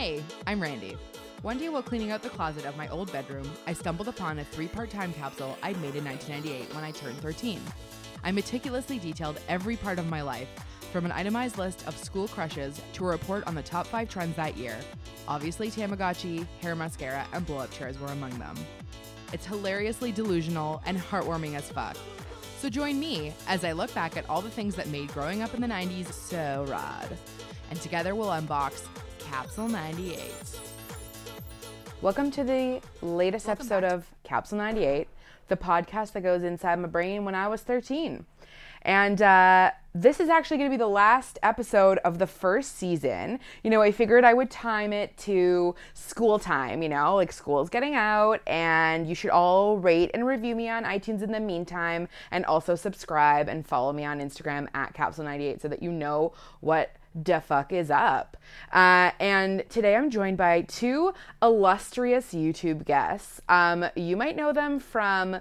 Hey, I'm Randy. One day while cleaning out the closet of my old bedroom, I stumbled upon a three part time capsule I'd made in 1998 when I turned 13. I meticulously detailed every part of my life, from an itemized list of school crushes to a report on the top five trends that year. Obviously, Tamagotchi, hair mascara, and blow up chairs were among them. It's hilariously delusional and heartwarming as fuck. So join me as I look back at all the things that made growing up in the 90s so rad. And together we'll unbox Capsule 98. Welcome to the latest Welcome episode back. of Capsule 98, the podcast that goes inside my brain when I was 13. And uh, this is actually going to be the last episode of the first season. You know, I figured I would time it to school time, you know, like school's getting out, and you should all rate and review me on iTunes in the meantime, and also subscribe and follow me on Instagram at Capsule98 so that you know what the fuck is up. Uh, and today I'm joined by two illustrious YouTube guests. Um, you might know them from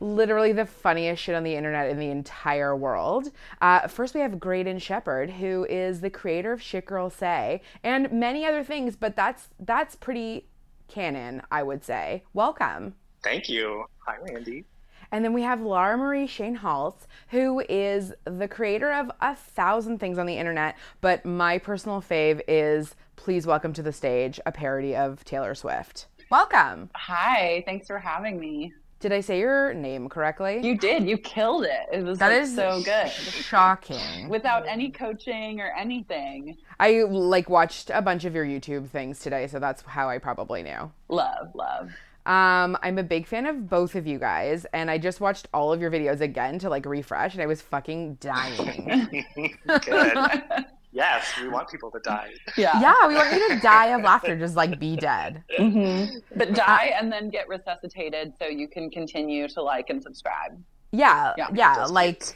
literally the funniest shit on the internet in the entire world. Uh, first, we have Graydon Sheppard, who is the creator of Shit Girl Say and many other things, but that's that's pretty canon, I would say. Welcome. Thank you. Hi, Randy. And then we have Lara Marie Schoenhals, who is the creator of a thousand things on the internet, but my personal fave is Please Welcome to the Stage, a parody of Taylor Swift. Welcome. Hi, thanks for having me. Did I say your name correctly? You did. You killed it. It was That like, is so good. Shocking. Without any coaching or anything. I like watched a bunch of your YouTube things today, so that's how I probably knew. Love, love. Um, I'm a big fan of both of you guys, and I just watched all of your videos again to like refresh, and I was fucking dying. Good. yes, we want people to die. Yeah. yeah, we want you to die of laughter, just like be dead. hmm But die and then get resuscitated so you can continue to like and subscribe. Yeah, Yeah, yeah, like, kids.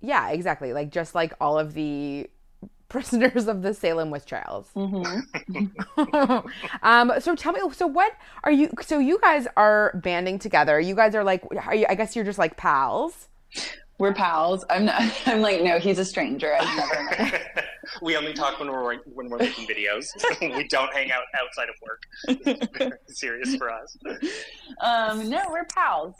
yeah, exactly. Like just like all of the prisoners of the Salem witch trials. Mm-hmm. um, so tell me, so what are you? So you guys are banding together. You guys are like, are you, I guess you're just like pals. We're pals. I'm not. I'm like, no, he's a stranger. I've never met. we only talk when we're when we're making videos. we don't hang out outside of work. Serious for us. Um, no, we're pals.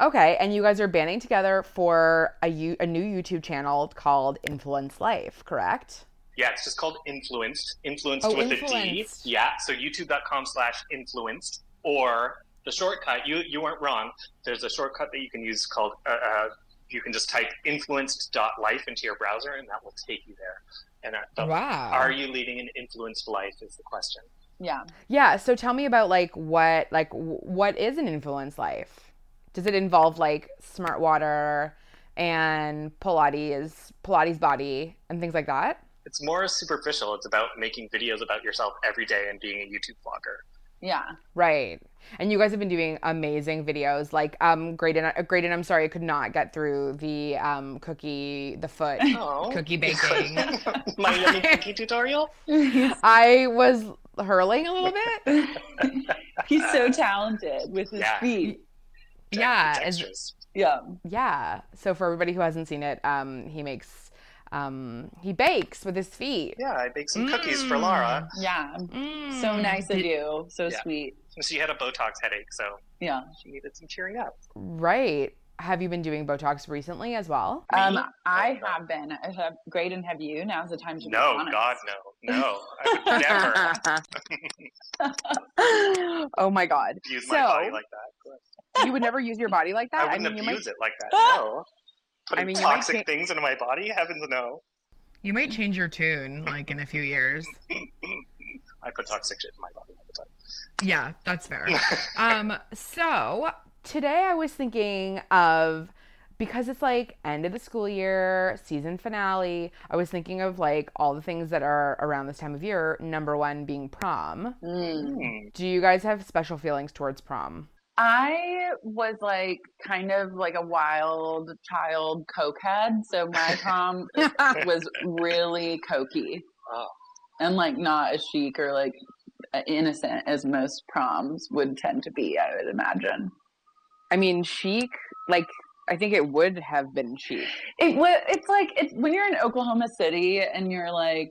Okay, and you guys are banding together for a, a new YouTube channel called Influence Life, correct? Yeah, it's just called influenced. Influenced Oh, with a Influenced. D. Yeah, so youtube.com slash influenced. Or the shortcut, you you weren't wrong. There's a shortcut that you can use called uh, uh, you can just type influenced.life into your browser and that will take you there. And uh, the, Wow. are you leading an influenced life is the question. Yeah. Yeah. So tell me about like what like w- what is an influence life? Does it involve like smart water and Pilates, Pilates body, and things like that? It's more superficial. It's about making videos about yourself every day and being a YouTube vlogger. Yeah. Right. And you guys have been doing amazing videos. Like um Graydon, uh, Graydon, I'm sorry I could not get through the um cookie the foot Oh, cookie baking. my yummy cookie tutorial. I was hurling a little bit. He's so talented with his Yeah. feet. Yeah, as- Textures. Yeah. Yeah. So for everybody who hasn't seen it, um he makes um he bakes with his feet. Yeah, I baked some cookies for Mm. Lara. Yeah. Mm. So nice of you. So Yeah. sweet. She had a Botox headache, so Yeah. she needed some cheering up. Right. Have you been doing Botox recently as well? Um, I Oh, no. have been. I have Graydon, have you? Now's the time to be No. God, no, no. I would never oh my god. use my So- body like that. You would never use your body like that? I wouldn't mean, you might abuse it like that. No. Putting mean, you might toxic cha- things into my body, heavens no. you might change your tune like in a few years. I put toxic shit in my body all the time. Yeah, that's fair. um, so today I was thinking of because it's like end of the school year, season finale, I was thinking of like all the things that are around this time of year. Number one being prom. Mm. Do you guys have special feelings towards prom? I was like kind of like a wild child cokehead. So my prom was really cokey Oh. and like not as chic or like uh, innocent as most proms would tend to be, I would imagine. I mean, chic, like, I think it would have been chic. It was. It's like it's when you're in Oklahoma City and you're like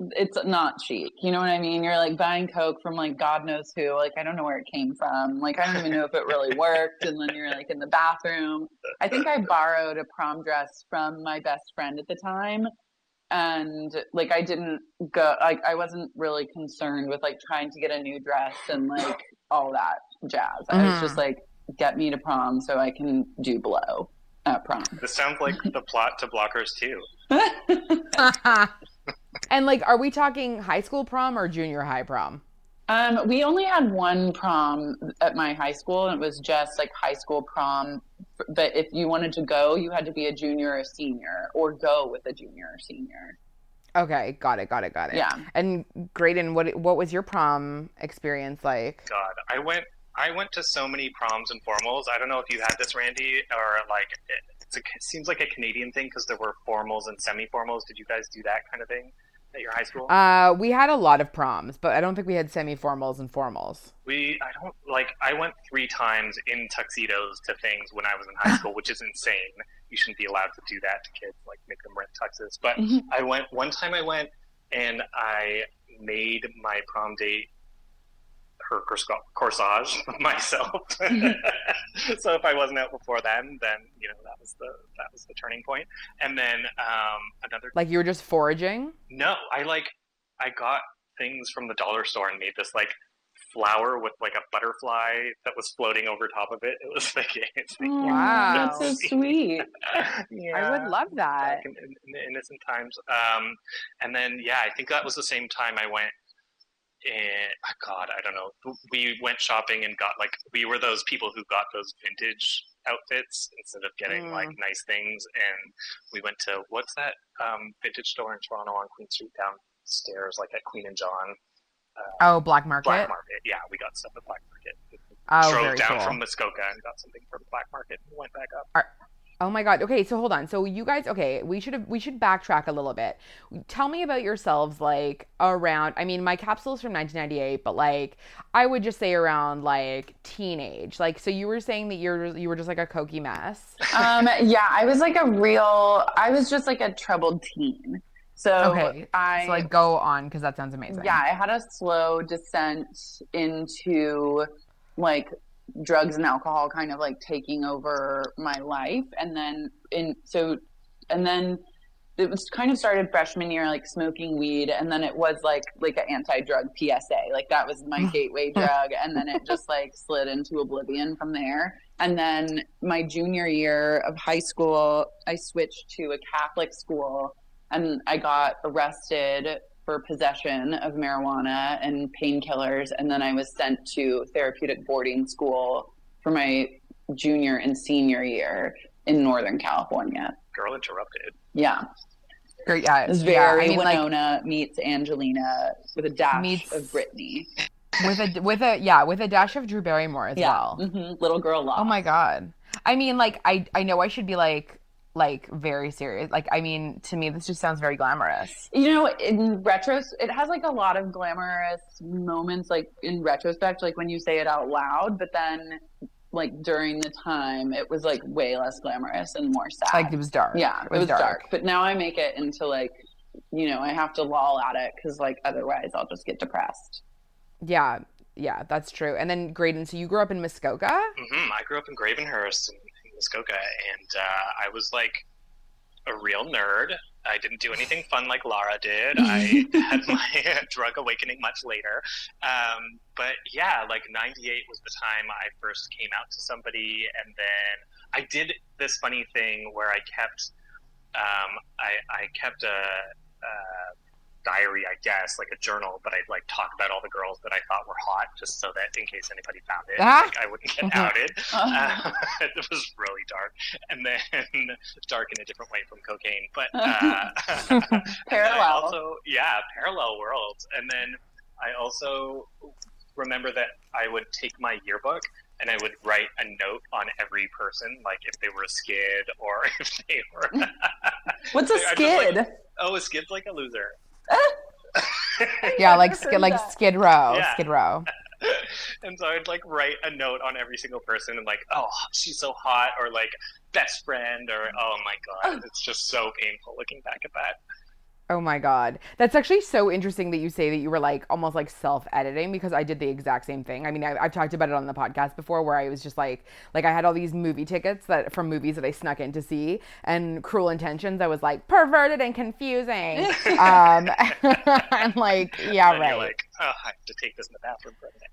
it's not chic. You know what I mean? You're like buying Coke from like God knows who. Like I don't know where it came from. Like I don't even know if it really worked. And then you're like in the bathroom. I think I borrowed a prom dress from my best friend at the time. And like I didn't go like I wasn't really concerned with like trying to get a new dress and like all that jazz. I was just mm. like, get me to prom so I can do blow at prom. This sounds like the plot to Blockers too. and like, are we talking high school prom or junior high prom? Um, we only had one prom at my high school, and it was just like high school prom. But if you wanted to go, you had to be a junior or a senior, or go with a junior or senior. Okay, got it, got it, got it. Yeah. And Graydon, what what was your prom experience like? God, I went I went to so many proms and formals. I don't know if you had this, Randy, or like it, a, it seems like a Canadian thing because there were formals and semi-formals. Did you guys do that kind of thing at your high school? Uh, we had a lot of proms, but I don't think we had semi-formals and formals. We, I don't like. I went three times in tuxedos to things when I was in high school, which is insane. You shouldn't be allowed to do that to kids, like make them rent tuxes. But I went one time. I went and I made my prom date her corsage myself. so if I wasn't out before then, then you know that was the that was the turning point. And then um, another like you were just foraging. No, I like I got things from the dollar store and made this like flower with like a butterfly that was floating over top of it. It was like, it's like wow, that's so sweet. yeah, I would love that in, in, in, the innocent times. Um, and then yeah, I think that was the same time I went and oh God, I don't know. We went shopping and got like we were those people who got those vintage outfits instead of getting mm. like nice things. And we went to what's that um, vintage store in Toronto on Queen Street downstairs, like at Queen and John. Uh, oh, Black Market. Black Market. Yeah, we got stuff at Black Market. Oh, Drove down cool. from Muskoka and got something from Black Market and went back up. Are, Oh my god. Okay, so hold on. So you guys, okay, we should have we should backtrack a little bit. Tell me about yourselves like around I mean, my capsule is from 1998, but like I would just say around like teenage. Like so you were saying that you're you were just like a cokey mess. Um yeah, I was like a real I was just like a troubled teen. So okay, I so like go on because that sounds amazing. Yeah, I had a slow descent into like drugs and alcohol kind of like taking over my life. And then in so and then it was kind of started freshman year like smoking weed. And then it was like like an anti-drug psa like that was my oh. gateway drug. And then it just like slid into oblivion from there. And then my junior year of high school i switched to a catholic school. And i got arrested for possession of marijuana and painkillers. And then I was sent to therapeutic boarding school for my junior and senior year in Northern California. Girl interrupted. Yeah. Great. Yeah. It was very yeah, I mean, Winona like, meets Angelina with a dash meets, of Britney. With a with a yeah with a dash of Drew Barrymore as yeah. well. Mm-hmm. Little girl love. Oh my god. I mean, like I I know I should be like like very serious. Like, I mean, to me, this just sounds very glamorous. You know, in retros, it has like a lot of glamorous moments, like in retrospect, like when you say it out loud, but then like during the time, it was like way less glamorous and more sad. Like it was dark. Yeah, it was, it was dark. dark. But now I make it into like, you know, I have to loll at it because like otherwise I'll just get depressed. Yeah, yeah, that's true. And then Graydon, so you grew up in Muskoka? Mm-hmm. I grew up in Gravenhurst, Muskoka, and uh, I was like a real nerd. I didn't do anything fun like Lara did. I had my drug awakening much later. Um, but yeah, like 98 was the time I first came out to somebody. And then I did this funny thing where I kept, um, I, I kept a, a diary, I guess, like a journal, but I'd like talk about all the girls that I thought were hot, just so that in case anybody found it, ah. like, I wouldn't get outed. Uh, it was really dark, and then dark in a different way from cocaine, but uh, parallel. Also, yeah, parallel worlds. And then I also remember that I would take my yearbook and I would write a note on every person, like if they were a skid or if they were. What's a skid? Like, oh, a skid's like a loser. Yeah, like skid, like Skid Row, yeah. Skid Row. and so I'd like write a note on every single person and like, oh, she's so hot, or like best friend, or oh my god, it's just so painful looking back at that. Oh my god. That's actually so interesting that you say that you were like almost like self-editing because I did the exact same thing. I mean, I, have talked about it on the podcast before where I was just like like I had all these movie tickets that from movies that I snuck in to see and Cruel Intentions I was like perverted and confusing. um and like yeah, And right. like, oh, I have to take this in the bathroom for a minute.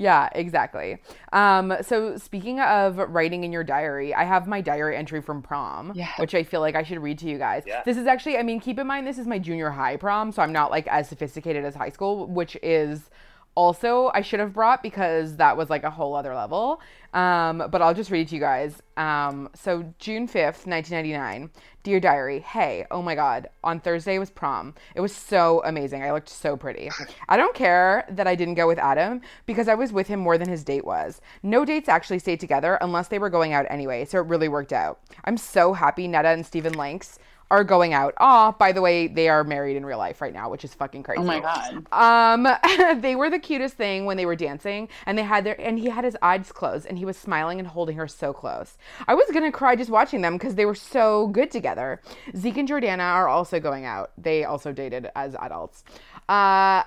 Yeah, exactly. Um, so speaking of writing in your diary, I have my diary entry from prom, Yeah. which I feel like I should read to you guys. Yeah. This is actually, I mean, keep in mind this is my junior high prom, so I'm not like as sophisticated as high school, which is also I should have brought because that was like a whole other level. Um, but I'll just read it to you guys. Um, so June 5th, 1999. Dear diary, hey, oh my god, on Thursday was prom. It was so amazing. I looked so pretty. I don't care that I didn't go with Adam because I was with him more than his date was. No dates actually stayed together unless they were going out anyway, so it really worked out. I'm so happy Netta and Stephen Lanks are going out. Ah, by the way, they are married in real life right now, which is fucking crazy. Oh my god. Um, they were the cutest thing when they were dancing, and they had their and he had his eyes closed, and he was smiling and holding her so close. I was gonna cry just watching them because they were so good together. Zeke and Jordana are also going out. They also dated as adults. Uh,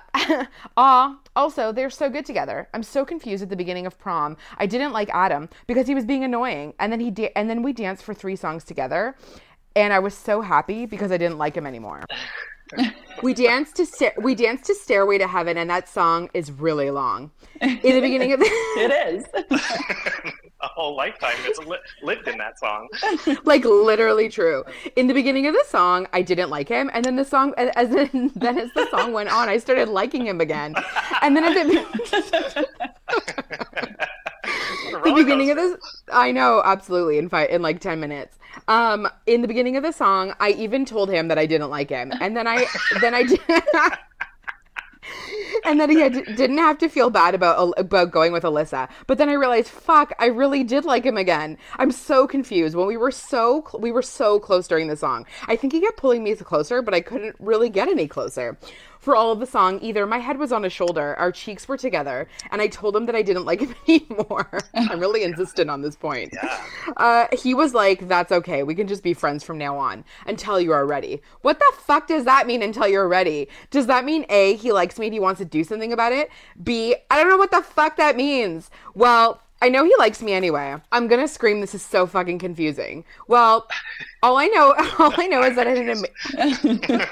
aw. Also, they're so good together. I'm so confused at the beginning of prom. I didn't like Adam because he was being annoying, and then he da- and then we danced for three songs together, and I was so happy because I didn't like him anymore. we danced to Sta- we danced to Stairway to Heaven, and that song is really long. In the beginning of the, It is. a whole lifetime is li- lived in that song. like literally true. In the beginning of the song, I didn't like him, and then the song, as as in, then as the song went on, I started liking him again, and then at the, the beginning of this, I know absolutely in five in like ten minutes. Um, in the beginning of the song, I even told him that I didn't like him, and then I then I did. and then he had, didn't have to feel bad about about going with Alyssa. But then I realized, fuck, I really did like him again. I'm so confused. When we were so cl- we were so close during the song, I think he kept pulling me closer, but I couldn't really get any closer. For all of the song, either my head was on his shoulder, our cheeks were together, and I told him that I didn't like him anymore. I'm really insistent on this point. Uh, he was like, "That's okay. We can just be friends from now on until you are ready." What the fuck does that mean? Until you're ready? Does that mean a he likes me and he wants to do something about it? B I don't know what the fuck that means. Well. I know he likes me anyway. I'm gonna scream. This is so fucking confusing. Well, all I know, all I know is that I had an ama-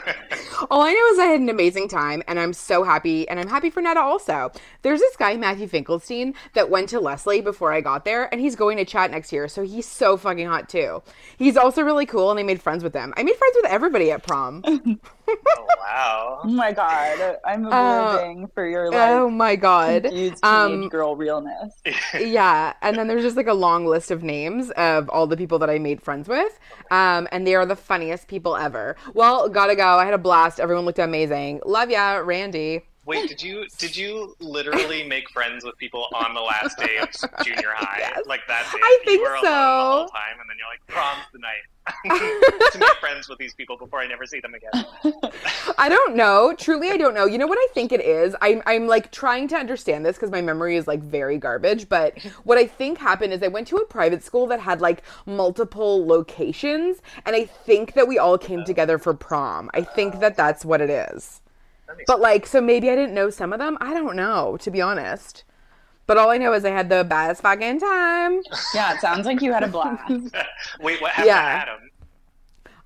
all I know is I had an amazing time, and I'm so happy, and I'm happy for Netta also. There's this guy Matthew Finkelstein that went to Leslie before I got there, and he's going to chat next year, so he's so fucking hot too. He's also really cool, and I made friends with him. I made friends with everybody at prom. Oh, wow. Oh my god. I'm Uh, living for your like oh my god. confused teenage Um, girl realness. yeah and then there's just like a long list of names of all the people that i made friends with um, Um, and they are the funniest people ever well gotta go i had a blast everyone looked amazing love ya randy Wait, did you did you literally make friends with people on the last day of junior high? Yes. Like that's it. I you think were alone so. the whole time, and then you're like, prom's the night to make friends with these people before I never see them again. i don't know truly i don't know you know what i think it is i'm, I'm like trying to understand this because my memory is like very garbage but what i think happened is i went to a private school that had like multiple locations and i think that we all came together for prom i think that that's what it is But like, so maybe I didn't know some of them. I don't know, to be honest. But all I know is I had the best fucking time. Yeah, it sounds like you had a blast. Wait, what happened Yeah. to Adam?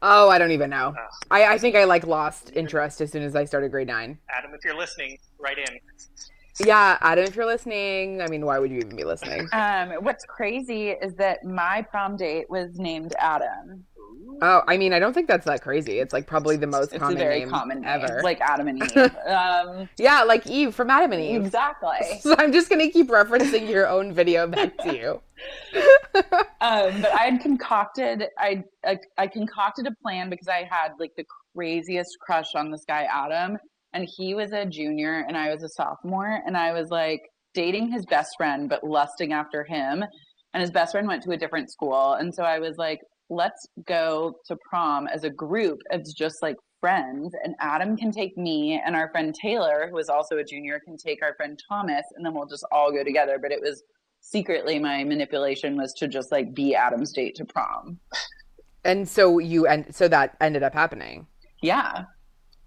Oh, I don't even know. Ugh. I, I think I like lost interest as soon as I started grade nine. Adam, if you're listening, write in. Yeah, Adam, if you're listening, I mean, why would you even be listening? Um, what's crazy is that my prom date was named Adam. Oh, I mean, I don't think that's that crazy. It's like probably the most It's common a very name common name, ever. like Adam and Eve. um, yeah, like Eve from Adam and Eve. exactly. So I'm just gonna keep referencing your own video back to you. Um, but I had concocted, I, I I concocted a plan because I had like the craziest crush on this guy Adam, and he was a junior and I was a sophomore, and I was like dating his best friend but lusting after him, and his best friend went to a different school, and so I was like, let's go to prom as a group. It's just like friends, and Adam can take me, and our friend Taylor, who is also a junior, can take our friend Thomas, and then we'll just all go together. But it was secretly my manipulation was to just like be Adam's date to prom. And so you and so that ended up happening. Yeah.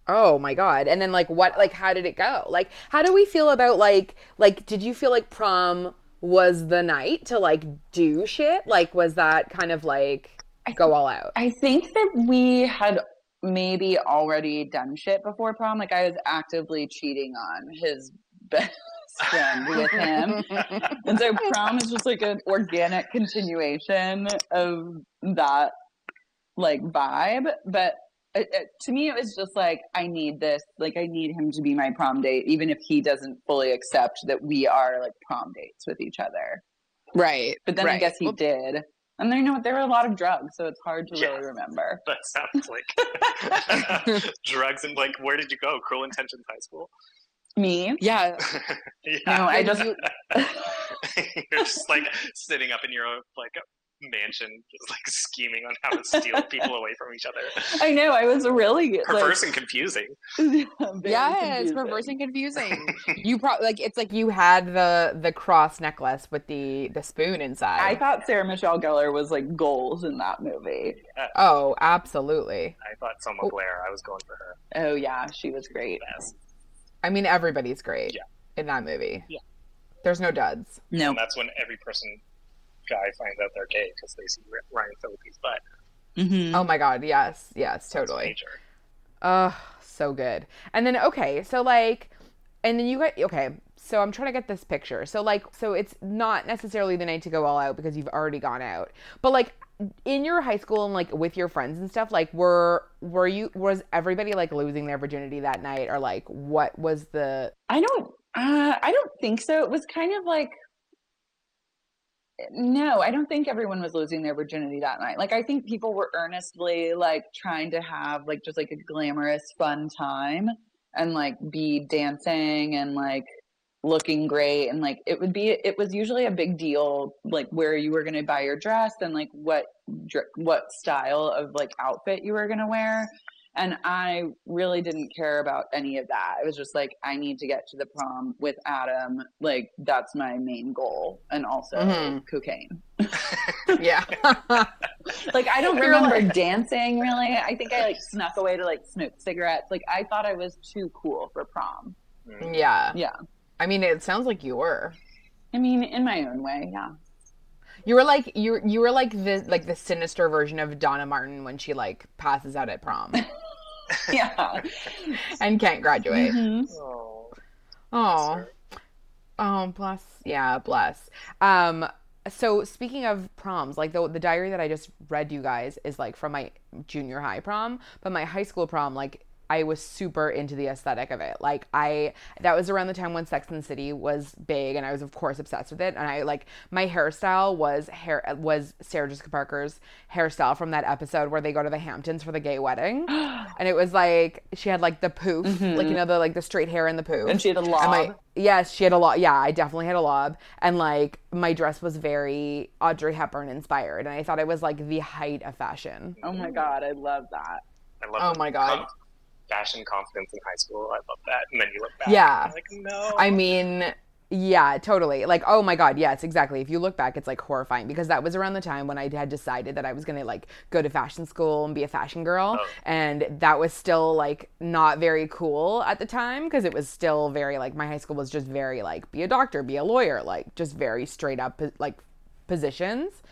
Oh my god. And then like what like how did it go? Like how do we feel about like like did you feel like prom was the night to like do shit? Like was that kind of like go all out? I think that we had maybe already done shit before prom. Like I was actively cheating on his best friend with him. and so prom is just like an organic continuation of that like vibe. But it, it, to me, it was just like, I need this. Like, I need him to be my prom date, even if he doesn't fully accept that we are like prom dates with each other. Right. But then I guess he Well, did. And there, you know, what? there were a lot of drugs, so it's hard to Yeah. really remember. That sounds like drugs and like where did you go? Cruel Intentions High School. Me? Yeah. yeah, No, I just you're just like sitting up in your own like mansion, just like scheming on how to steal people away from each other. I know. I was really Perverse and confusing. Like, very Yeah, it's perverse and confusing. you probably like it's like you had the the cross necklace with the the spoon inside. I thought Sarah Michelle Gellar was like goals in that movie. Uh, oh, absolutely. I thought Selma Oh. Blair. I was going for her. Oh yeah, she was great. Yes. I mean, everybody's great Yeah. in that movie. Yeah. There's no duds. No, And that's when every person guy finds out they're gay because they see Ryan Phillippe's butt. mm-hmm. Oh my god, yes, yes, That's totally. Major. Oh, so good. And then okay, so like, and then you got okay. So I'm trying to get this picture. So like, so it's not necessarily the night to go all out because you've already gone out. But like in your high school and like with your friends and stuff, like were were you was everybody like losing their virginity that night or like what was the I don't. Uh, I don't think so. It was kind of like. No, I don't think everyone was losing their virginity that night. Like, I think people were earnestly like trying to have like just like a glamorous, fun time and like be dancing and like looking great and like it would be it was usually a big deal like where you were going to buy your dress and like what what style of like outfit you were going to wear and I really didn't care about any of that. It was just like I need to get to the prom with Adam. Like that's my main goal, and also Mhm. cocaine. yeah Like I don't remember dancing really. I think I like snuck away to like smoke cigarettes. Like I thought I was too cool for prom. Yeah Yeah, I mean it sounds like you were I mean in my own way. Yeah. You were like you were- you were like the like the sinister version of Donna Martin when she like passes out at prom Yeah. and can't graduate. Mhm. Oh, Oh, oh, bless. Yeah, bless. Um, so speaking of proms, like the the diary that I just read you guys is like from my junior high prom, but my high school prom, like I was super into the aesthetic of it. Like I that was around the time when Sex and the City was big and I was of course obsessed with it. And I like my hairstyle was hair was Sarah Jessica Parker's hairstyle from that episode where they go to the Hamptons for the gay wedding. and it was like she had like the poof, like you mm-hmm. know the like the straight hair and the poof. And she had a And lob. my- yes, she had a lot. Yeah, I definitely had a lob, and like my dress was very Audrey Hepburn inspired, and I thought it was like the height of fashion. oh my god, I love that. I love Oh my God. conf- fashion confidence in high school. I love that. And then you look back. Yeah. and you're like no. I mean, yeah, totally. Like, oh my god, yes, exactly. If you look back, it's like horrifying because that was around the time when I had decided that I was gonna like go to fashion school and be a fashion girl, Oh. and that was still like not very cool at the time because it was still very like my high school was just very like be a doctor, be a lawyer, like just very straight up like positions.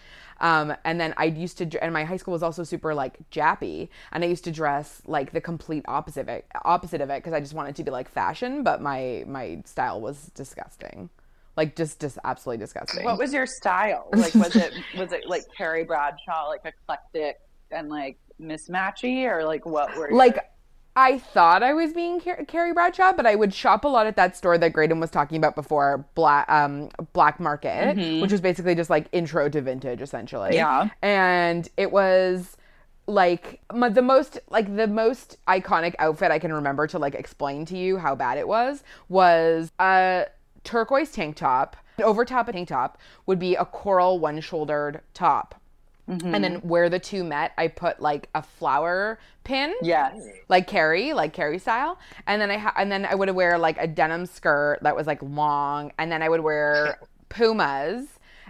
Um, and then I used to, and my high school was also super like jappy, and I used to dress like the complete opposite of it, opposite of it, because I just wanted to be like fashion, but my my style was disgusting, like just just absolutely disgusting. What was your style? Like was it was it like Carrie Bradshaw, like eclectic and like mismatchy, or like what were your- like I thought I was being Car- Carrie Bradshaw, but I would shop a lot at that store that Graydon was talking about before, Black um Black Market, which was basically just like intro to vintage, essentially. Yeah. and it was like my, the most like the most iconic outfit I can remember to like explain to you how bad it was was a turquoise tank top. Over top a tank top would be a coral one shouldered top. And then where the two met, I put like a flower pin yes, like Carrie, like Carrie style. And then I ha- and then I would wear like a denim skirt that was like long, and then I would wear Pumas.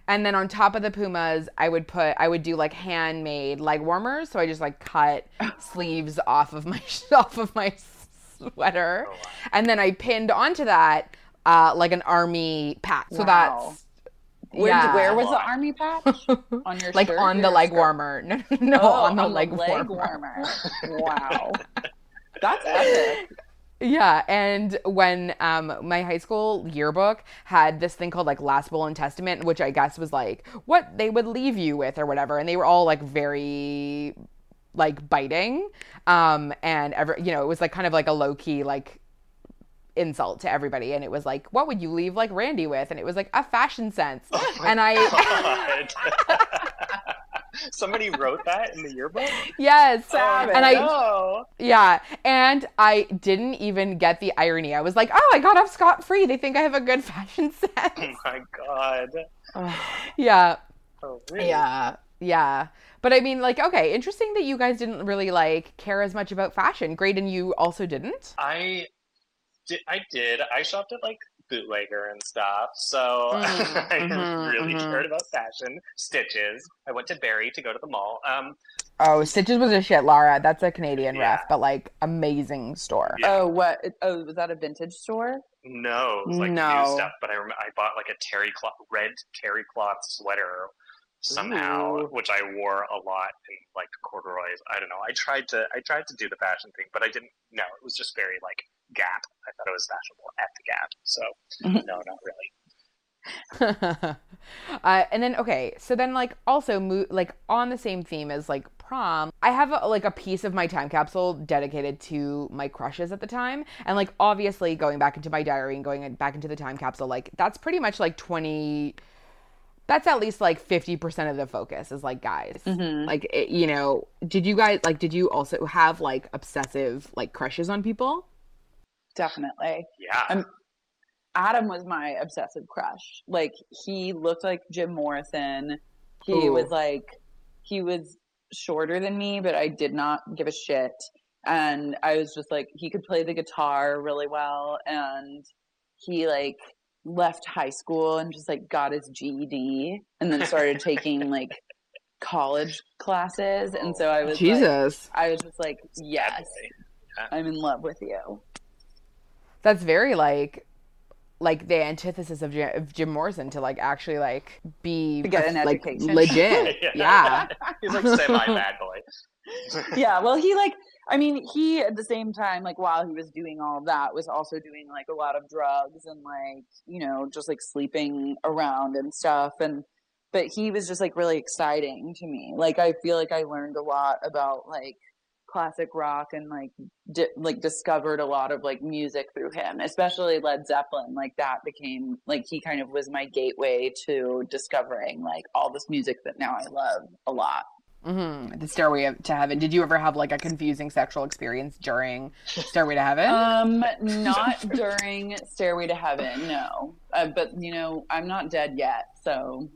And then on top of the Pumas, I would put I would do like handmade leg warmers. So I just like cut sleeves off of my off of my sweater, Oh, and then I pinned onto that uh, like an army patch. So Wow. that's Where, yeah. where was the army patch on your like on the leg skirt? warmer. No, no, no, Oh, on the leg, warmer. warmer. wow, that's epic. Yeah, and when um, my high school yearbook had this thing called like Last Will and Testament, which I guess was like what they would leave you with or whatever, and they were all like very like biting, um, and every you know it was like kind of like a low key like insult to everybody, and it was like what would you leave like Randy with, and it was like a fashion sense, oh and I Somebody wrote that in the yearbook. yes, oh, Savage. and I no. Yeah, and I didn't even get the irony. I was like, "Oh, I got off scot free. They think I have a good fashion sense. Oh my god. yeah, Oh, really? yeah, yeah. But I mean, like, okay, interesting that you guys didn't really like care as much about fashion. Great, and you also didn't. I did. I did. I shopped at like bootlegger and stuff, so Mm, I mhm, really mhm. cared about fashion. Stitches. I went to Barrie to go to the mall. Um, Oh, Stitches was a shit, Lara. That's a Canadian Yeah. ref, but like amazing store. Yeah. Oh, what? Oh, was that a vintage store? no, it was like No. new stuff. But I rem- I bought like a terry cloth, red terry cloth sweater somehow, Ooh. which I wore a lot in like corduroys. I don't know. I tried to I tried to do the fashion thing, but I didn't. No, it was just very like Gap. I thought it was fashionable at the Gap. So Mhm. no, not really. uh, and then okay, so then like also mo- like on the same theme as like prom, I have a, like a piece of my time capsule dedicated to my crushes at the time, and like obviously going back into my diary and going back into the time capsule, like that's pretty much like twenty. That's at least like fifty percent of the focus is like guys. Mhm. Like it, you know, did you guys like? Did you also have like obsessive like crushes on people? Definitely. Yeah. I'm- Adam was my obsessive crush. Like he looked like Jim Morrison. He Ooh. was like he was shorter than me, but I did not give a shit. And I was just like he could play the guitar really well and he like left high school and just like got his GED and then started taking like college classes and oh, so I was like, Jesus, I was just like yes. I'm in love with you. That's very like like the antithesis of Jim, of Jim Morrison to like actually like be To get an like, education. legit. yeah. He's like semi bad boy. yeah well he like i mean he at the same time like while he was doing all of that was also doing like a lot of drugs and like you know just like sleeping around and stuff and but he was just like really exciting to me like i feel like i learned a lot about like classic rock and like di- like discovered a lot of like music through him especially led zeppelin like that became like he kind of was my gateway to discovering like all this music that now i love a lot hmm The Stairway to Heaven. Did you ever have like a confusing sexual experience during Stairway to Heaven? Um, not during Stairway to Heaven, no. Uh, but you know, I'm not dead yet, so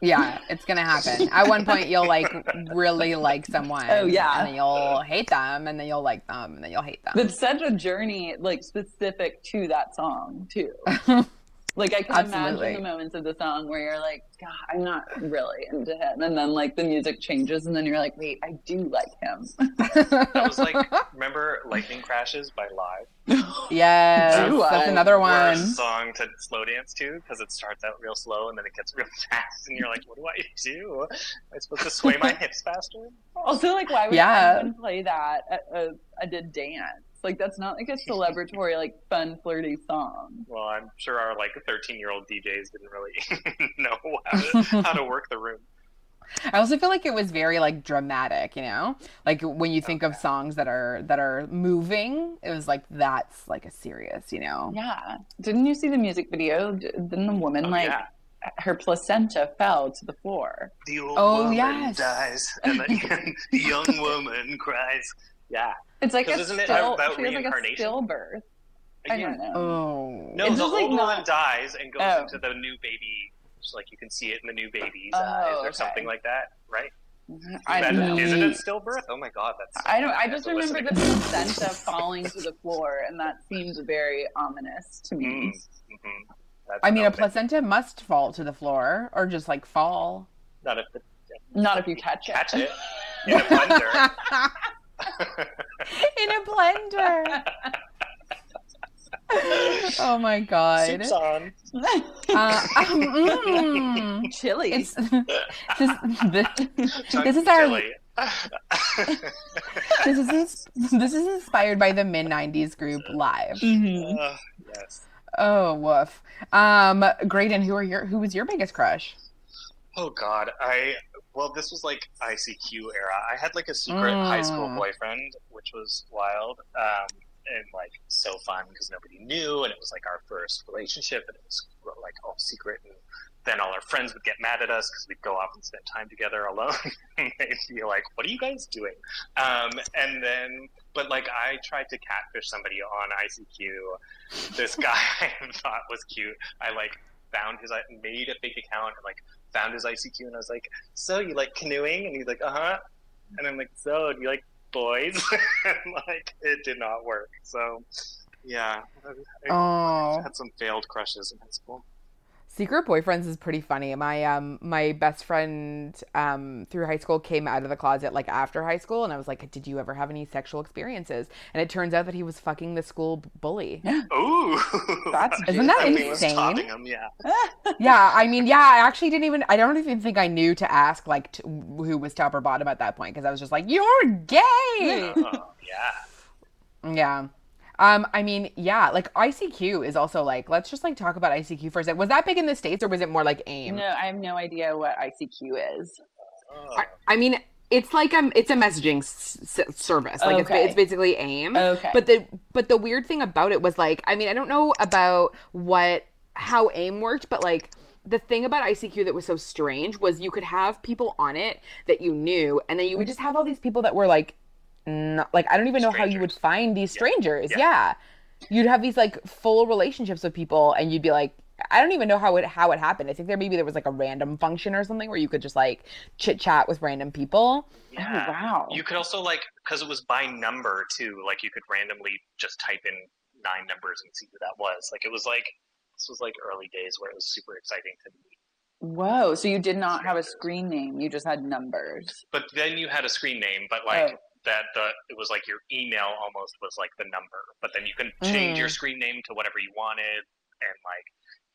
yeah, it's gonna happen. At one point, you'll like really like someone. Oh, yeah. and then you'll hate them, and then you'll like them, and then you'll hate them. it's such a journey, like specific to that song too. Like I can Absolutely. imagine the moments of the song where you're like, God, I'm not really into him, and then like the music changes, and then you're like, wait, I do like him. That was like remember Lightning Crashes by Live. yes, Do that's another one. Worst song to slow dance to because it starts out real slow and then it gets real fast and you're like, what do I do? Am I supposed to sway my hips faster? also, like, why would Yeah. anyone play that at a, at a dance? Like that's not like a celebratory, like fun, flirty song. Well, I'm sure our like 13 year old DJs didn't really know how to, how to work the room. I also feel like it was very like dramatic, you know, like when you think of songs that are that are moving, it was like that's like a serious, you know. Yeah. Didn't you see the music video? D- Didn't the woman Oh, like yeah. her placenta fell to the floor? The old Oh, woman yes. dies and then the young woman cries. Yeah. It's like a isn't it still, about she has like a stillbirth. I don't know. Oh No, It's the just, like, old woman not- dies and goes Oh. into the new baby. Just like you can see it in the new baby's Oh, eyes or okay. something like that, right? I That- don't know. Is it a stillbirth? Oh my god, that's. I don't. I just remember listen the placenta falling to the floor, and that seems very ominous to me. Mm, mhm. I mean, a no, placenta must fall to the floor or just like fall. Not if it Not if you catch it. catch it in a blender. In a blender. oh my god. Soup's on. Uh, mm, Chili. it's this, this, this is our chili. this is this is inspired by the mid '90s group Live. Mhm. Uh, yes. Oh woof. Um, Graydon, who are your who was your biggest crush? Oh God, I well, this was like ICQ era. I had like a secret high school Mm. boyfriend, which was wild um, and like so fun because nobody knew, and it was like our first relationship, and it was like all secret. And then all our friends would get mad at us because we'd go off and spend time together alone, and they'd be like, "What are you guys doing?" Um, and then, but like I tried to catfish somebody on ICQ. This guy I thought was cute. I like found his, I made a fake account and like found his ICQ and I was like, so you like canoeing? And he's like, uh huh. And I'm like, so do you like boys? and like, it did not work. So, yeah, I, I Oh, had some failed crushes in high school. Secret boyfriends is pretty funny. My um my best friend um through high school came out of the closet like after high school, and I was like, "Did you ever have any sexual experiences?" And it turns out that he was fucking the school bully. Ooh, That's Isn't that I think it was insane? Tottenham, yeah. yeah, I mean, yeah, I actually didn't even. I don't even think I knew to ask like t- who was top or bottom at that point because I was just like, "You're gay." Oh, yeah. Yeah. Um, I mean, yeah, like ICQ is also like, let's just like talk about ICQ for a sec. Was that big in the States or was it more like AIM? No, I have no idea what ICQ is. Oh. I, I mean, it's like a it's a messaging s- s- service. Like it's, it's basically AIM. Okay. But the but the weird thing about it was like, I mean, I don't know about what how AIM worked, but like the thing about ICQ that was so strange was you could have people on it that you knew, and then you would just have all these people that were like, not, like I don't even know how you would find these strangers. Yeah. Yeah. You'd have these like full relationships with people, and you'd be like, I don't even know how it how it happened. I think there maybe there was like a random function or something where you could just like chit chat with random people. Yeah. Oh wow. You could also like because it was by number too. Like you could randomly just type in nine numbers and see who that was. Like it was like this was like early days where it was super exciting to meet. Whoa. So you did not have a screen name. You just had numbers. But then you had a screen name, but like Oh. That the it was like your email almost was like the number. But then you can change your screen name to whatever you wanted, and like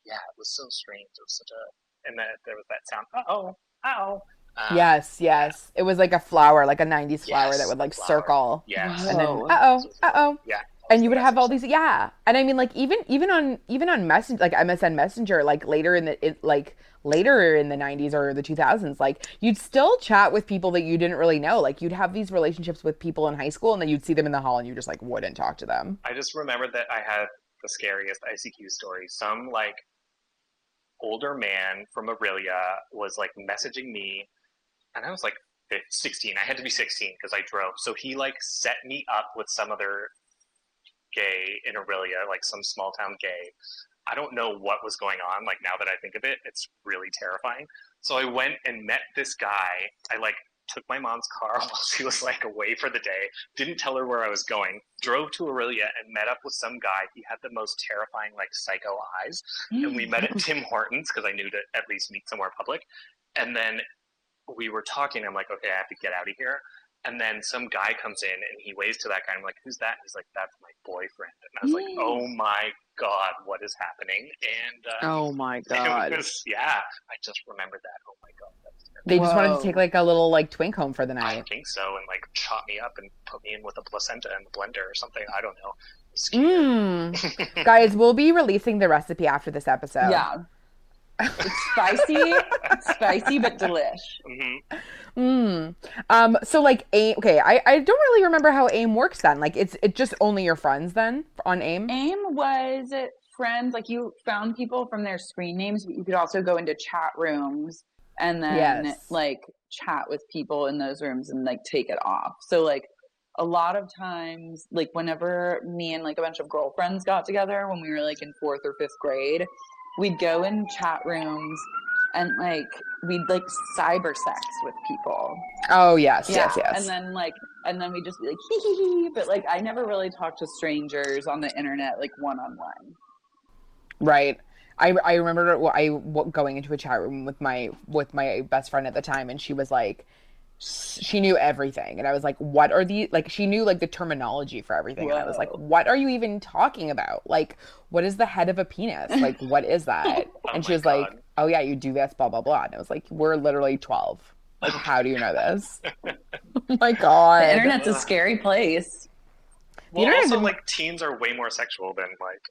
yeah, it was so strange. It was such a and then there was that sound. Uh oh, oh. Um, yes, yes. It was like a flower, like a '90s flower Yes, that would like flower. circle. Yes. And then, Whoa. uh oh, uh oh. Yeah. And you would have all these yeah and i mean like even even on even on messenger like msn messenger like later in the it, like later in the 90s or the 2000s like you'd still chat with people that you didn't really know like you'd have these relationships with people in high school and then you'd see them in the hall and you just like wouldn't talk to them I just remembered that I had the scariest ICQ story. Some like older man from Orillia was like messaging me, and I was like 16. I had to be 16 because I drove. So he like set me up with some other gay in Orillia, uh, like some small town gay. I don't know what was going on. Like now that I think of it, it's really terrifying. So I went and met this guy. I like took my mom's car while she was like away for the day didn't tell her where I was going, drove to Orillia and met up with some guy. He had the most terrifying, like, psycho eyes. And we met at mm. Tim Hortons because I knew to at least meet somewhere public. And then we were talking. I'm like, okay, I have to get out of here. And then some guy comes in and he waves to that guy. I'm like, who's that? And he's like, that's my boyfriend. And I was like, oh my God, what is happening? And uh, Oh my God. was, yeah, I just remembered that. Oh my God. That's terrible. they just wanted to take like a little like twink home for the night. I think so. And like chop me up and put me in with a placenta and the blender or something. I don't know. Mm. guys we'll be releasing the recipe after this episode Yeah. It's spicy, spicy but delish. Mm-hmm. Mm. Um. So like AIM. Okay. I I don't really remember how AIM works then. Like it's it's just only your friends then on AIM. AIM was friends, like you found people from their screen names, but you could also go into chat rooms and then Yes. like chat with people in those rooms and like take it off. So like a lot of times, like whenever me and like a bunch of girlfriends got together when we were like in fourth or fifth grade, we'd go in chat rooms and like we'd like cyber sex with people. Oh yes, yes, yes. And then like and then we'd just be like hee hee hee. But like I never really talked to strangers on the internet like one on one. Right. I, I remember I going into a chat room with my with my best friend at the time, and she was like, she knew everything and i was like what are the like she knew like the terminology for everything and i was like what are you even talking about like what is the head of a penis like what is that Oh and she my was like oh yeah you do this blah blah blah and i was like we're literally 12 like how do you know this oh my god The internet's a scary place. Well, internet also like teens are way more sexual than like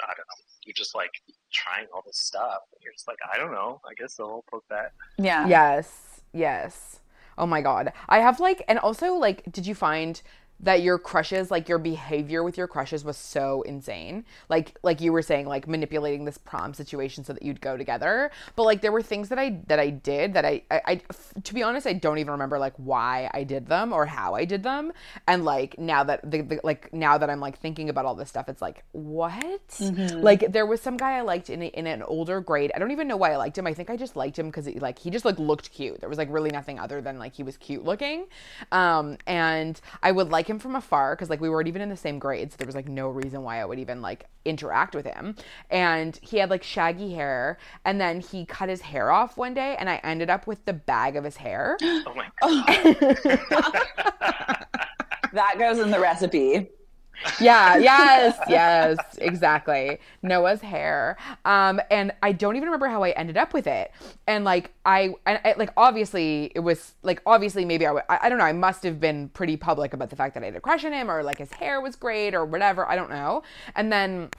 I don't know. You're just like trying all this stuff. You're just like I don't know. I guess I'll poke that. Yeah. Yes, yes. Oh my god. I have like and also like did you find that your crushes like your behavior with your crushes was so insane? Like like you were saying like manipulating this prom situation so that you'd go together. But like there were things that I that I did that I I, to be honest I don't even remember like why I did them or how I did them. And like now that the, the like now that I'm like thinking about all this stuff it's like what? Like there was some guy I liked in a, in an older grade. I don't even know why I liked him. I think I just liked him because he like he just like looked cute. There was like really nothing other than like he was cute looking. Um, and I would like him from afar because like we weren't even in the same grade, so there was like no reason why I would even like interact with him. And he had like shaggy hair, and then he cut his hair off one day, and I ended up with the bag of his hair. Oh my god. That goes in the recipe. Yeah yes yes exactly. Noah's hair. Um and i don't even remember how i ended up with it. And like i, and I like obviously it was like obviously maybe I, w- I I don't know i must have been pretty public about the fact that i had a crush on him or like his hair was great or whatever. I don't know. And then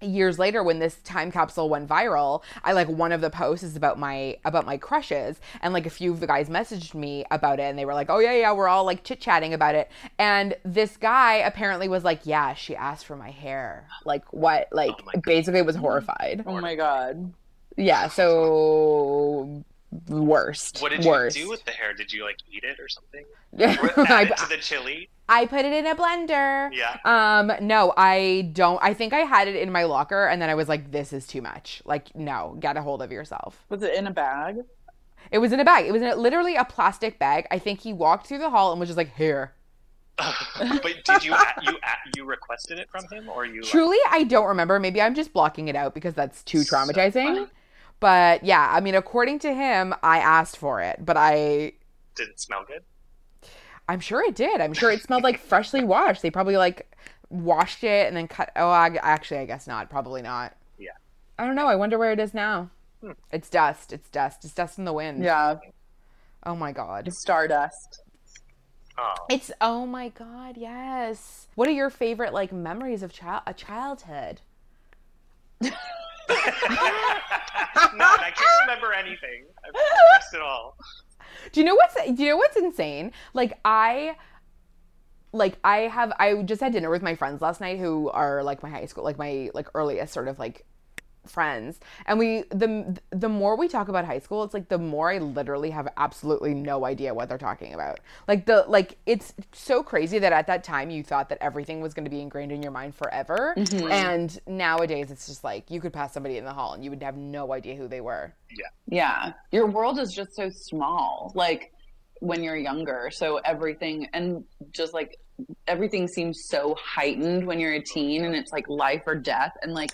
years later when this time capsule went viral i like one of the posts is about my about my crushes. And like a few of the guys messaged me about it and they were like oh yeah yeah we're all like chit-chatting about it. And this guy apparently was like yeah she asked for my hair. Like what like Oh basically was horrified. Oh my god. yeah so worst What did you do with the hair? Did you like eat it or something? I, Or add it to the chili? I put it in a blender Yeah. Um, no, I don't. I think I had it in my locker and then I was like, this is too much. Like, no, get a hold of yourself. Was it in a bag? It was in a bag. It was in a, literally a plastic bag. I think he walked through the hall and was just like, here. but did you a- you a- you requested it from him or you like, Truly, I don't remember. Maybe I'm just blocking it out because that's too traumatizing. funny. But yeah, I mean, according to him, I asked for it, but I. did it smell good? I'm sure it did. I'm sure it smelled like freshly washed. They probably like washed it and then cut. Oh, I, actually, I guess not. Probably not. Yeah. I don't know. I wonder where it is now. Hmm. It's dust. It's dust. It's dust in the wind. Yeah. Oh my god. Stardust. Oh. It's oh my god. Yes. What are your favorite like memories of child a childhood? None. I can't remember anything. I've repressed it all. Do you know what's do you know what's insane? Like I like I have I just had dinner with my friends last night who are like my high school like my like earliest sort of like friends and we the the more we talk about high school it's like the more I literally have absolutely no idea what they're talking about. Like the like it's so crazy that at that time you thought that everything was going to be ingrained in your mind forever mm-hmm. and nowadays it's just like you could pass somebody in the hall and you would have no idea who they were. Yeah. Your world is just so small. Like when you're younger. So everything and just like everything seems so heightened when you're a teen and it's like life or death. And like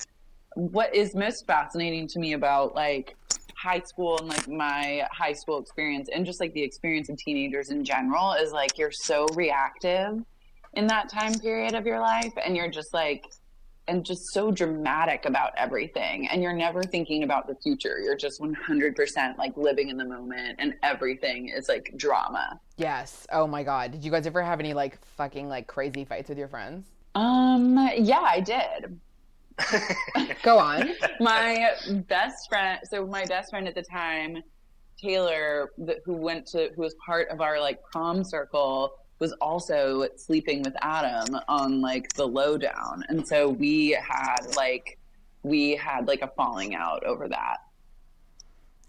what is most fascinating to me about like high school and like my high school experience and just like the experience of teenagers in general is like you're so reactive in that time period of your life and you're just like and just so dramatic about everything and you're never thinking about the future you're just 100% like living in the moment and everything is like drama Yes. Oh my god. Did you guys ever have any like fucking like crazy fights with your friends? um yeah i did Go on. my best friend so my best friend at the time taylor who went to who was part of our like prom circle was also sleeping with adam on like the lowdown and so we had like we had like a falling out over that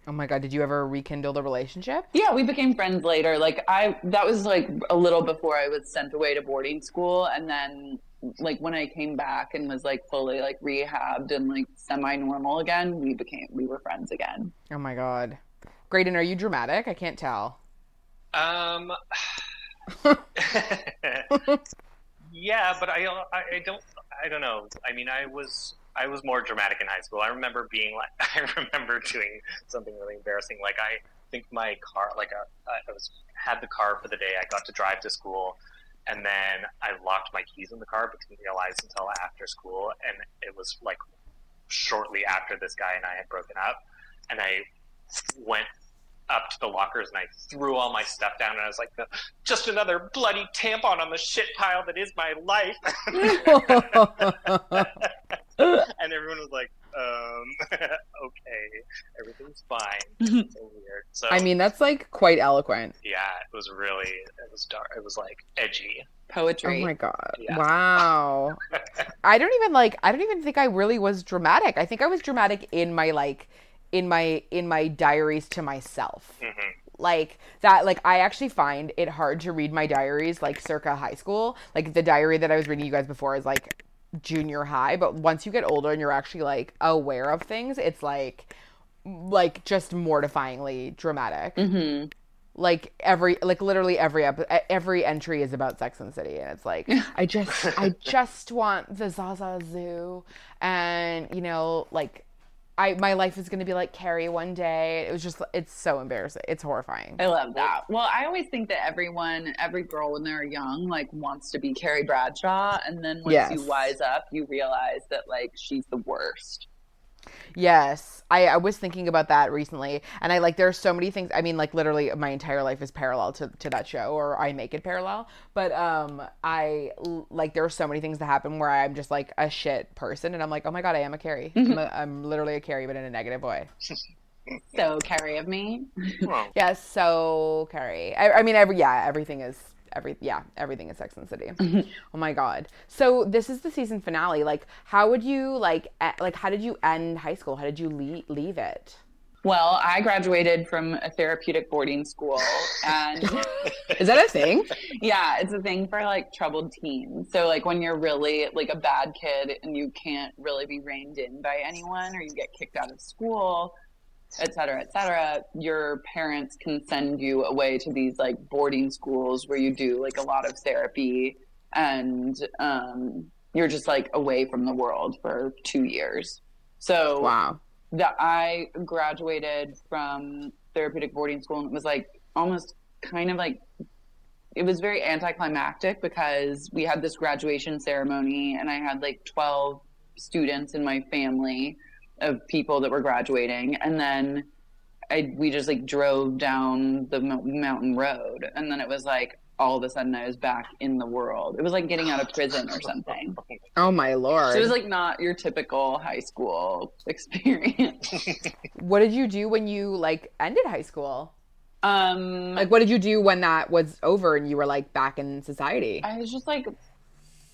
Oh my god, did you ever rekindle the relationship? Yeah, we became friends later. Like I that was like a little before I was sent away to boarding school and then like when I came back and was like fully like rehabbed and like semi normal again, we became we were friends again. Oh my god. Graydon, are you dramatic? I can't tell. Um. yeah, but I, I I don't I don't know. I mean, I was I was more dramatic in high school. I remember being like I remember doing something really embarrassing. Like I think my car, like uh, I was had the car for the day. I got to drive to school, and then I locked my keys in the car, but didn't realize until after school, and it was like shortly after this guy and I had broken up, and I went up to the lockers and I threw all my stuff down and I was like, just another bloody tampon on the shit pile that is my life. and everyone was like, um, okay, everything's fine. so weird. So I mean, that's like quite eloquent. yeah, it was really, it was dark. It was like edgy. Poetry. Oh my god. Yeah. Wow. I don't even like I don't even think I really was dramatic. I think I was dramatic in my like in my in my diaries to myself. hmm Like that like I actually find it hard to read my diaries like circa high school. Like the diary that I was reading you guys before is like junior high, but once you get older and you're actually like aware of things, it's like like just mortifyingly dramatic hmm like every like literally every ep- every entry is about sex and city and it's like i just i just want the zaza zoo and you know like i my life is going to be like carrie one day it was just it's so embarrassing it's horrifying I love that. Well, I always think that everyone, every girl when they're young, like wants to be Carrie Bradshaw, and then once Yes. you wise up, you realize that like she's the worst. Yes. I, I was thinking about that recently and i like there are so many things i mean like literally my entire life is parallel to, to that show or i make it parallel but um I like there are so many things that happen where i'm just like a shit person and i'm like oh my god i am a carrie. I'm, a, I'm literally a carrie but in a negative way. So Carrie of me. Well, Yes, so Carrie. I, I mean, every yeah, everything is every yeah, everything is Sex and City. Mm-hmm. oh my god. So this is the season finale. Like, how would you like e- like how did you end high school? How did you leave leave it? Well, I graduated from a therapeutic boarding school, and Is that a thing? yeah, it's a thing for like troubled teens. So like when you're really like a bad kid and you can't really be reined in by anyone, or you get kicked out of school, et cetera, et cetera, your parents can send you away to these like boarding schools where you do like a lot of therapy and um, you're just like away from the world for two years. So wow. that I graduated from therapeutic boarding school and it was like almost kind of like it was very anticlimactic because we had this graduation ceremony and I had like 12 students in my family of people that were graduating and then I we just like drove down the mountain road and then it was like all of a sudden I was back in the world. It was like getting out of prison or something. Oh my lord. So it was like not your typical high school experience. what did you do when you like ended high school? Um, Like what did you do when that was over and you were like back in society? I was just like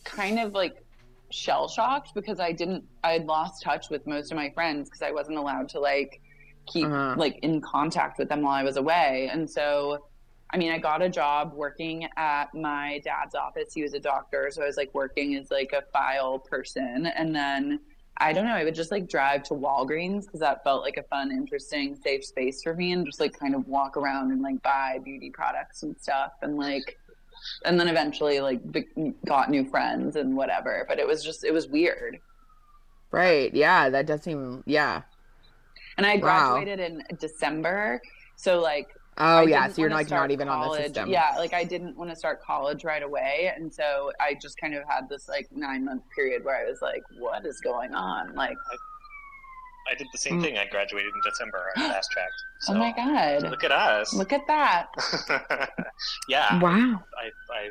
kind of like shell shocked because I didn't, I had lost touch with most of my friends because I wasn't allowed to like keep Uh-huh. like in contact with them while I was away. And so, I mean, I got a job working at my dad's office. He was a doctor. So I was like working as like a file person. And then I don't know, I would just like drive to Walgreens because that felt like a fun, interesting, safe space for me and just like kind of walk around and like buy beauty products and stuff. And like, and then eventually like got new friends and whatever. But it was just, it was weird. Right. Yeah, that does seem yeah. And I Wow. graduated in December. So like, Oh I yeah, so you're like not even on the college. system. Yeah, like I didn't want to start college right away, and so I just kind of had this like nine month period where I was like, "What is going on?" Like, I did the same thing. I graduated in December. I fast tracked. So oh my god, Look at us. look at that! yeah. Wow. I, I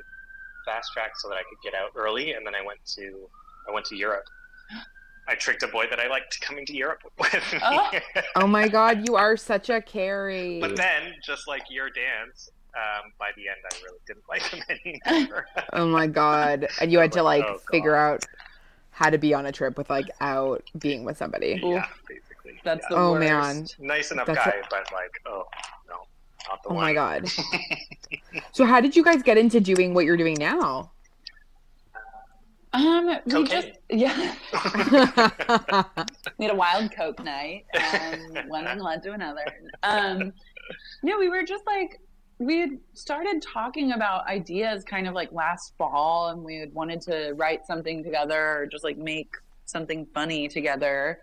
fast tracked so that I could get out early, and then I went to I went to Europe. I tricked a boy that I liked coming to Europe with me. Oh. Oh my god, you are such a Carrie. but then, just like your dance, um, by the end, I really didn't like him anymore. Oh my god. And you had to like Oh, figure out how to be on a trip with like out being with somebody. yeah, basically. That's yeah. the Oh, worst. man. nice enough That's guy, but like, oh no, not the Oh one. my god. So how did you guys get into doing what you're doing now? Um, we Cocaine. just yeah, we had a wild coke night, and one thing led to another. Um, no, we were just like we had started talking about ideas kind of like last fall, and we had wanted to write something together or just like make something funny together.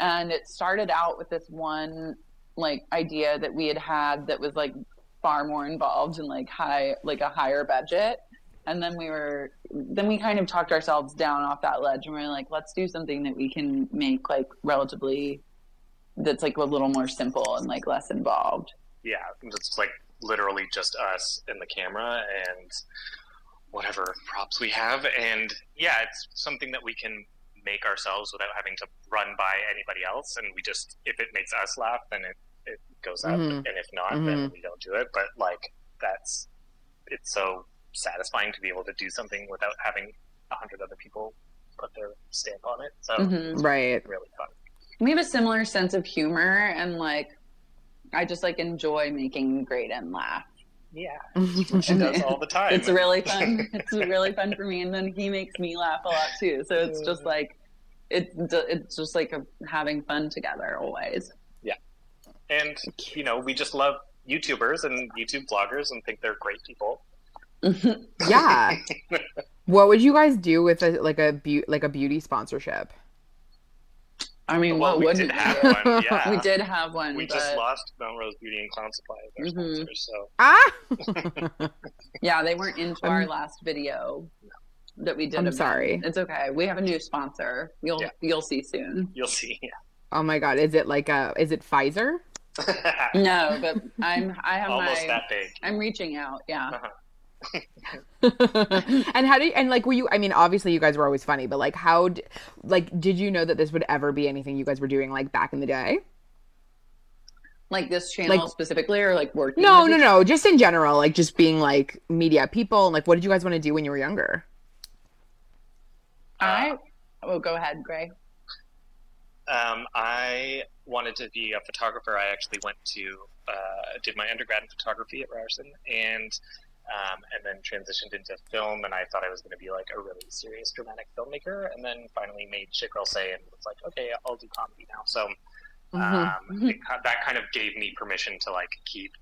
And it started out with this one like idea that we had had that was like far more involved and like high like a higher budget and then we were then we kind of talked ourselves down off that ledge and we are like let's do something that we can make like relatively that's like a little more simple and like less involved yeah it's like literally just us and the camera and whatever props we have. And yeah it's something that we can make ourselves without having to run by anybody else. And we just if it makes us laugh then it, it goes up. Mm-hmm. and if not mm-hmm. then we don't do it. But like that's it's so satisfying to be able to do something without having a hundred other people put their stamp on it. So mm-hmm. right. really fun. We have a similar sense of humor and like i just like enjoy making Graydon laugh yeah, she does all the time. It's really fun. It's really fun for me, and then he makes me laugh a lot too. So it's just like it's it's just like a, having fun together always. Yeah, and you know we just love YouTubers and YouTube bloggers and think they're great people. yeah. what would you guys do with a, like a be- like a beauty sponsorship? I mean, well, what we did have one. Yeah. we did have one. We but... just lost Melrose Beauty and Clown Supply as our mm-hmm. sponsors, so ah. yeah, they weren't into our last video that we did. I'm sorry. It's okay. We have a new sponsor. You'll yeah. you'll see soon. You'll see. Yeah. Oh my god, is it like a? Is it Pfizer? no, but I'm. I have almost my, that big. I'm reaching out. Yeah. Uh-huh. and how do you, and like were you I mean obviously you guys were always funny but like how like did you know that this would ever be anything you guys were doing like back in the day? Like this channel like, specifically or like working? No, no, no, just in general like just being like media people and like what did you guys want to do when you were younger? I oh go ahead, Gray. Um, I wanted to be a photographer. I actually went to uh, did my undergrad in photography at Ryerson and um, and then transitioned into film. And I thought I was going to be like a really serious dramatic filmmaker, and then finally made Shit Girls Say and was like, okay, I'll do comedy now. So um, mm-hmm. it, that kind of gave me permission to like keep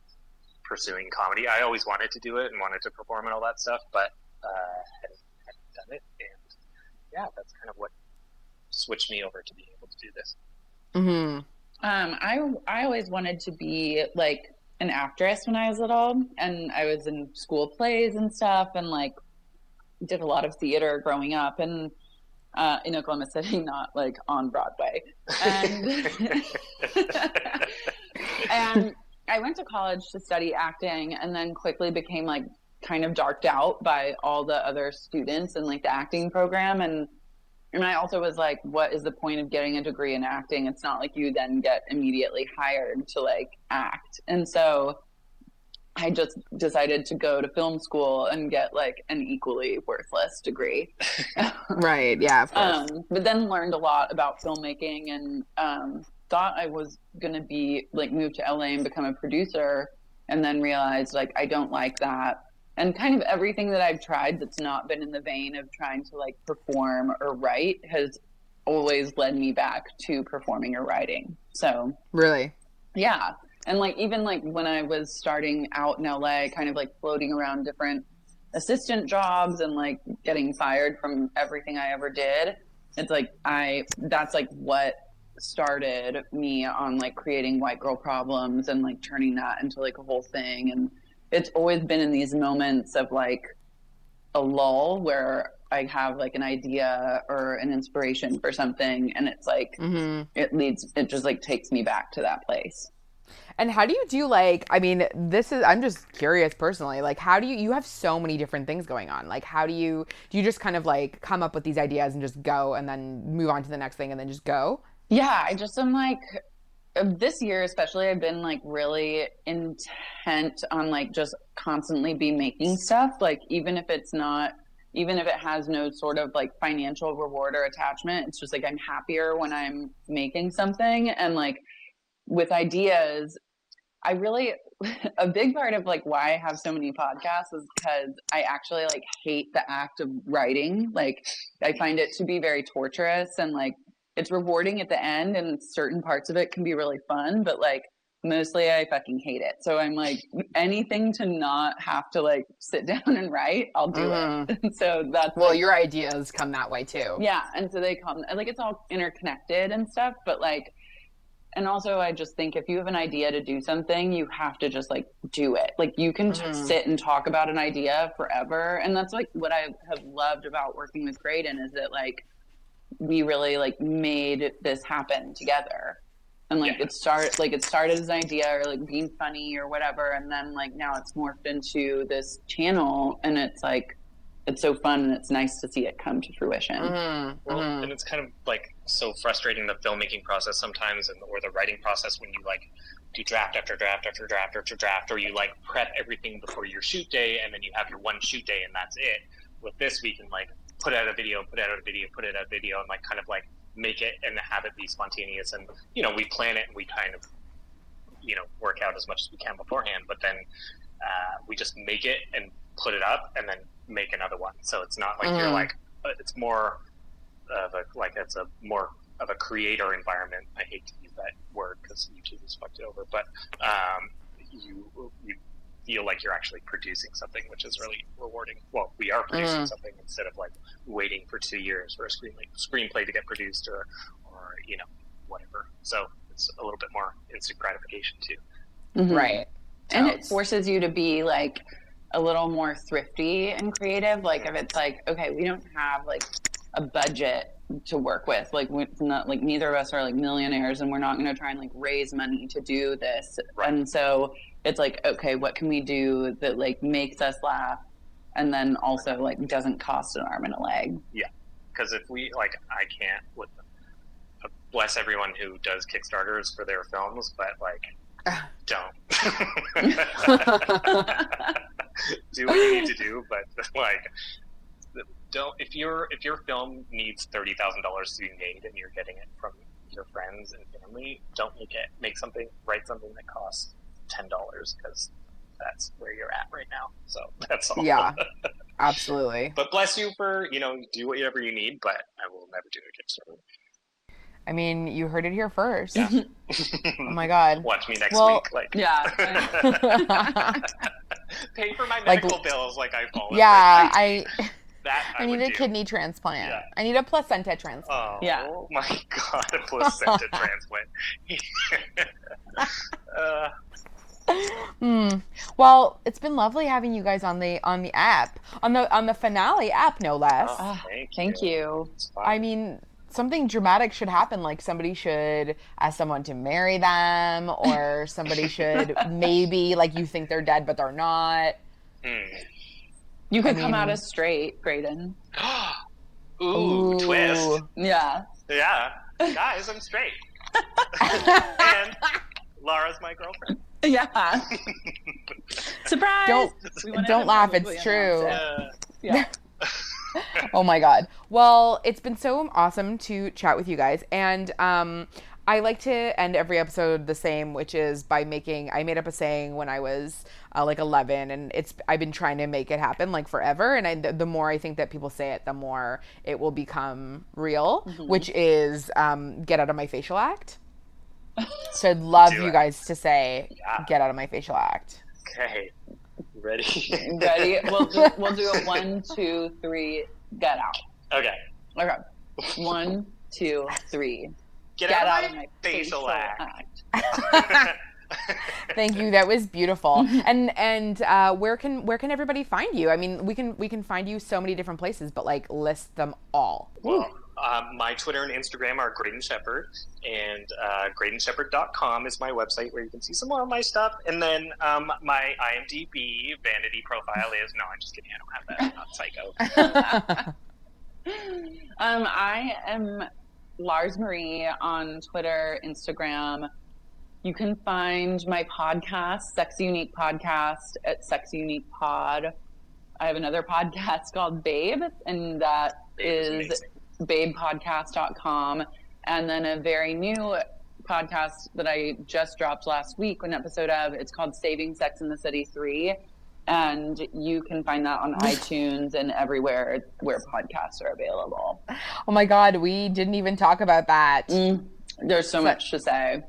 pursuing comedy. I always wanted to do it and wanted to perform and all that stuff, but uh, hadn't, hadn't done it. And yeah, that's kind of what switched me over to being able to do this. Mm-hmm. Um, I I always wanted to be like an actress when I was little, and I was in school plays and stuff, and like did a lot of theater growing up, and uh, in Oklahoma City, not like on Broadway. And, and I went to college to study acting, and then quickly became like kind of darked out by all the other students in like the acting program, and and I also was like, what is the point of getting a degree in acting? It's not like you then get immediately hired to like act. And so I just decided to go to film school and get like an equally worthless degree. right. Yeah. Um, but then learned a lot about filmmaking and um, thought I was going to be like move to LA and become a producer. And then realized like I don't like that and kind of everything that I've tried that's not been in the vein of trying to like perform or write has always led me back to performing or writing. So really, yeah. And like even like when I was starting out in LA, kind of like floating around different assistant jobs and like getting fired from everything I ever did. It's like I that's like what started me on like creating white girl problems and like turning that into like a whole thing and it's always been in these moments of like a lull where I have like an idea or an inspiration for something and it's like mm-hmm. it leads it just like takes me back to that place. And how do you do like I mean this is I'm just curious personally like how do you you have so many different things going on like how do you do you just kind of like come up with these ideas and just go and then move on to the next thing and then just go? Yeah, I just am like this year especially i've been like really intent on like just constantly be making stuff. Like even if it's not even if it has no sort of like financial reward or attachment it's just like i'm happier when i'm making something. And like with ideas i really a big part of like why i have so many podcasts is because i actually like hate the act of writing. Like i find it to be very torturous and like it's rewarding at the end and certain parts of it can be really fun, but like mostly I fucking hate it. So I'm like anything to not have to like sit down and write, I'll do mm-hmm. it. so that's well, like, your ideas come that way too. Yeah, and so they come like it's all interconnected and stuff, but like and also I just think if you have an idea to do something, you have to just like do it. Like you can Mm-hmm. just sit and talk about an idea forever, and that's like what I have loved about working with Graydon is that like we really like made this happen together. And like Yeah. it started like it started as an idea or like being funny or whatever, and then like now it's morphed into this channel, and it's like it's so fun and it's nice to see it come to fruition. Mhm, Well, mhm. and it's kind of like so frustrating the filmmaking process sometimes, and or the writing process when you like do draft after draft after draft after draft, or you like prep everything before your shoot day, and then you have your one shoot day, and that's it. With this, we can like put out a video, put out a video, put out a video, and like kind of like make it and have it be spontaneous. And you know, we plan it and we kind of you know work out as much as we can beforehand, but then uh, we just make it and put it up, and then make another one. So it's not like you're Mhm. like uh, it's more of a like it's a more of a creator environment. I hate to use that word because YouTube has fucked it over, but um, you you feel like you're actually producing something, which is really rewarding. Well, we are producing Mm. something instead of like waiting for two years for a screenplay screenplay to get produced or or you know whatever. So it's a little bit more instant gratification too. Mhm. Right. and it forces you to be like a little more thrifty and creative like if it's like okay we don't have like a budget to work with like we're not like neither of us are like millionaires and we're not going to try and like raise money to do this Right. and so it's like okay what can we do that like makes us laugh and then also like doesn't cost an arm and a leg Yeah. because if we like i can't with bless everyone who does kickstarters for their films but like don't do what you need to do but like don't if your if your film needs thirty thousand dollars to be made and you're getting it from your friends and family don't make it make something write something that costs ten dollars because that's where you're at right now so that's all Yeah. Absolutely. but bless you for you know do whatever you need but i will never do a kickstarter I mean, you heard it here first. Yeah. Oh my god. Watch me next Well- week. Like, yeah pay for my Like- medical bills. Like I fall. yeah, I that I, I need a do. kidney transplant. Yeah. I need a placenta transplant. Oh Yeah. my god, a placenta transplant. uh, Hmm. Well, it's been lovely having you guys on the on the app on the on the finale app, no less. oh, thank, thank you It's fun. I mean, something dramatic should happen. Like somebody should ask someone to marry them, or somebody should maybe like you think they're dead but they're not. Hmm. you could I come out as straight Graydon Ooh, twist. yeah Yeah, guys, I'm straight. and Lara's my girlfriend. yeah surprise Don't We went ahead don't laugh. It's true. Uh, yeah oh my god. Well, it's been so awesome to chat with you guys, and um, I like to end every episode the same, which is by making. I made up a saying when I was uh, like 11, and it's I've been trying to make it happen like forever. And I, the, the more I think that people say it, the more it will become real. Which is um, get out of my facial act. So I'd love Do you it. guys to say Yeah. get out of my facial act. okay, ready? Ready? We'll do, we'll do a one, two, three, get out. okay. Okay. One, two, three. Get, out, of my facial act. Thank you. That was beautiful. and and uh, where can where can everybody find you? I mean, we can we can find you so many different places, but like list them all. Well, um, my Twitter and Instagram are Graydon Sheppard, and uh, GraydonSheppard.com is my website where you can see some more of my stuff. And then um, my IMDb vanity profile is no, I'm just kidding. I don't have that. I'm not psycho. Um, I am Lara Marie on Twitter, Instagram. You can find my podcast, Sexy Unique Podcast, at Sexy Unique Pod. I have another podcast called Babe, and that It's is amazing. babepodcast.com. And then a very new podcast that I just dropped last week, an episode of. It's called Saving Sex and the City 3. And you can find that on iTunes and everywhere where podcasts are available. oh my god, we didn't even talk about that. Mm, there's so much to say.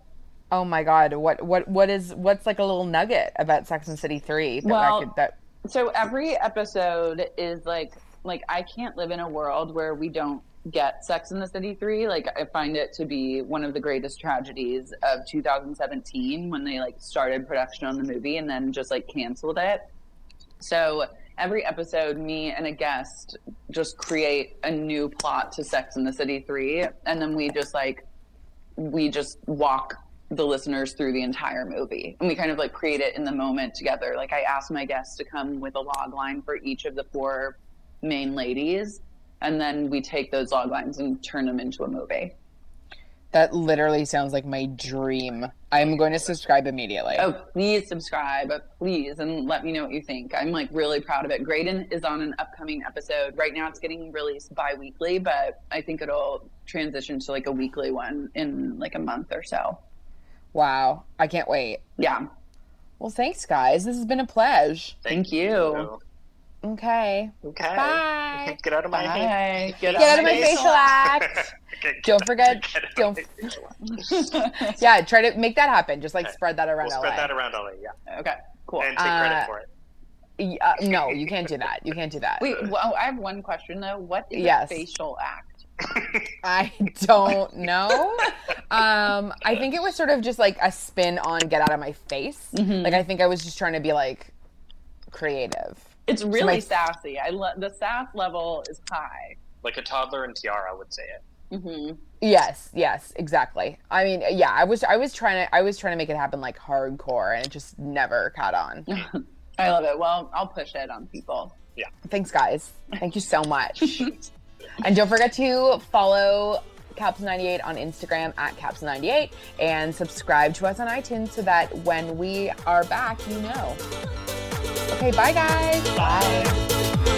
Oh my god, what what what is what's like a little nugget about Sex and City three that Well- could, that So every episode is like like I can't live in a world where we don't get Sex and the City 3. Like I find it to be one of the greatest tragedies of 2017 when they like started production on the movie and then just like canceled it. So every episode me and a guest just create a new plot to Sex and the City 3 and then we just like we just walk the listeners through the entire movie and we kind of like create it in the moment together like i asked my guests to come with a log line for each of the four main ladies and then we take those log lines and turn them into a movie That literally sounds like my dream. I'm going to subscribe immediately. oh please subscribe please and let me know what you think i'm like really proud of it graydon is on an upcoming episode right now it's getting released bi-weekly but i think it'll transition to like a weekly one in like a month or so Wow. I can't wait. yeah Well, thanks, guys. This has been a pleasure. Thank you. Okay. Okay. Bye. Get out of my hand. Bye. Get out of my facial act. Get- Don't forget- out don't- my. Yeah, try to make that happen. Just like Okay. spread that around We'll LA. spread that around LA, yeah. okay cool And take credit Uh, for it. Uh, no, you can't do that. You can't do that. Wait, well, I have one question though. What is Yes. a facial act? I don't know. Um, I think it was sort of just like a spin on "get out of my face." Mhm. Like I think I was just trying to be like creative. It's really my- sassy. I lo- the sass level is high. Like a toddler in tiara would say it. Mm-hmm. Yes, yes, exactly. I mean, yeah, I was I was trying to I was trying to make it happen like hardcore, and it just never caught on. I love it. Well, I'll push it on people. Yeah. Thanks, guys. Thank you so much. and don't forget to follow Caps98 on Instagram at Caps98 and subscribe to us on iTunes so that when we are back, you know. Okay, bye guys. bye. bye.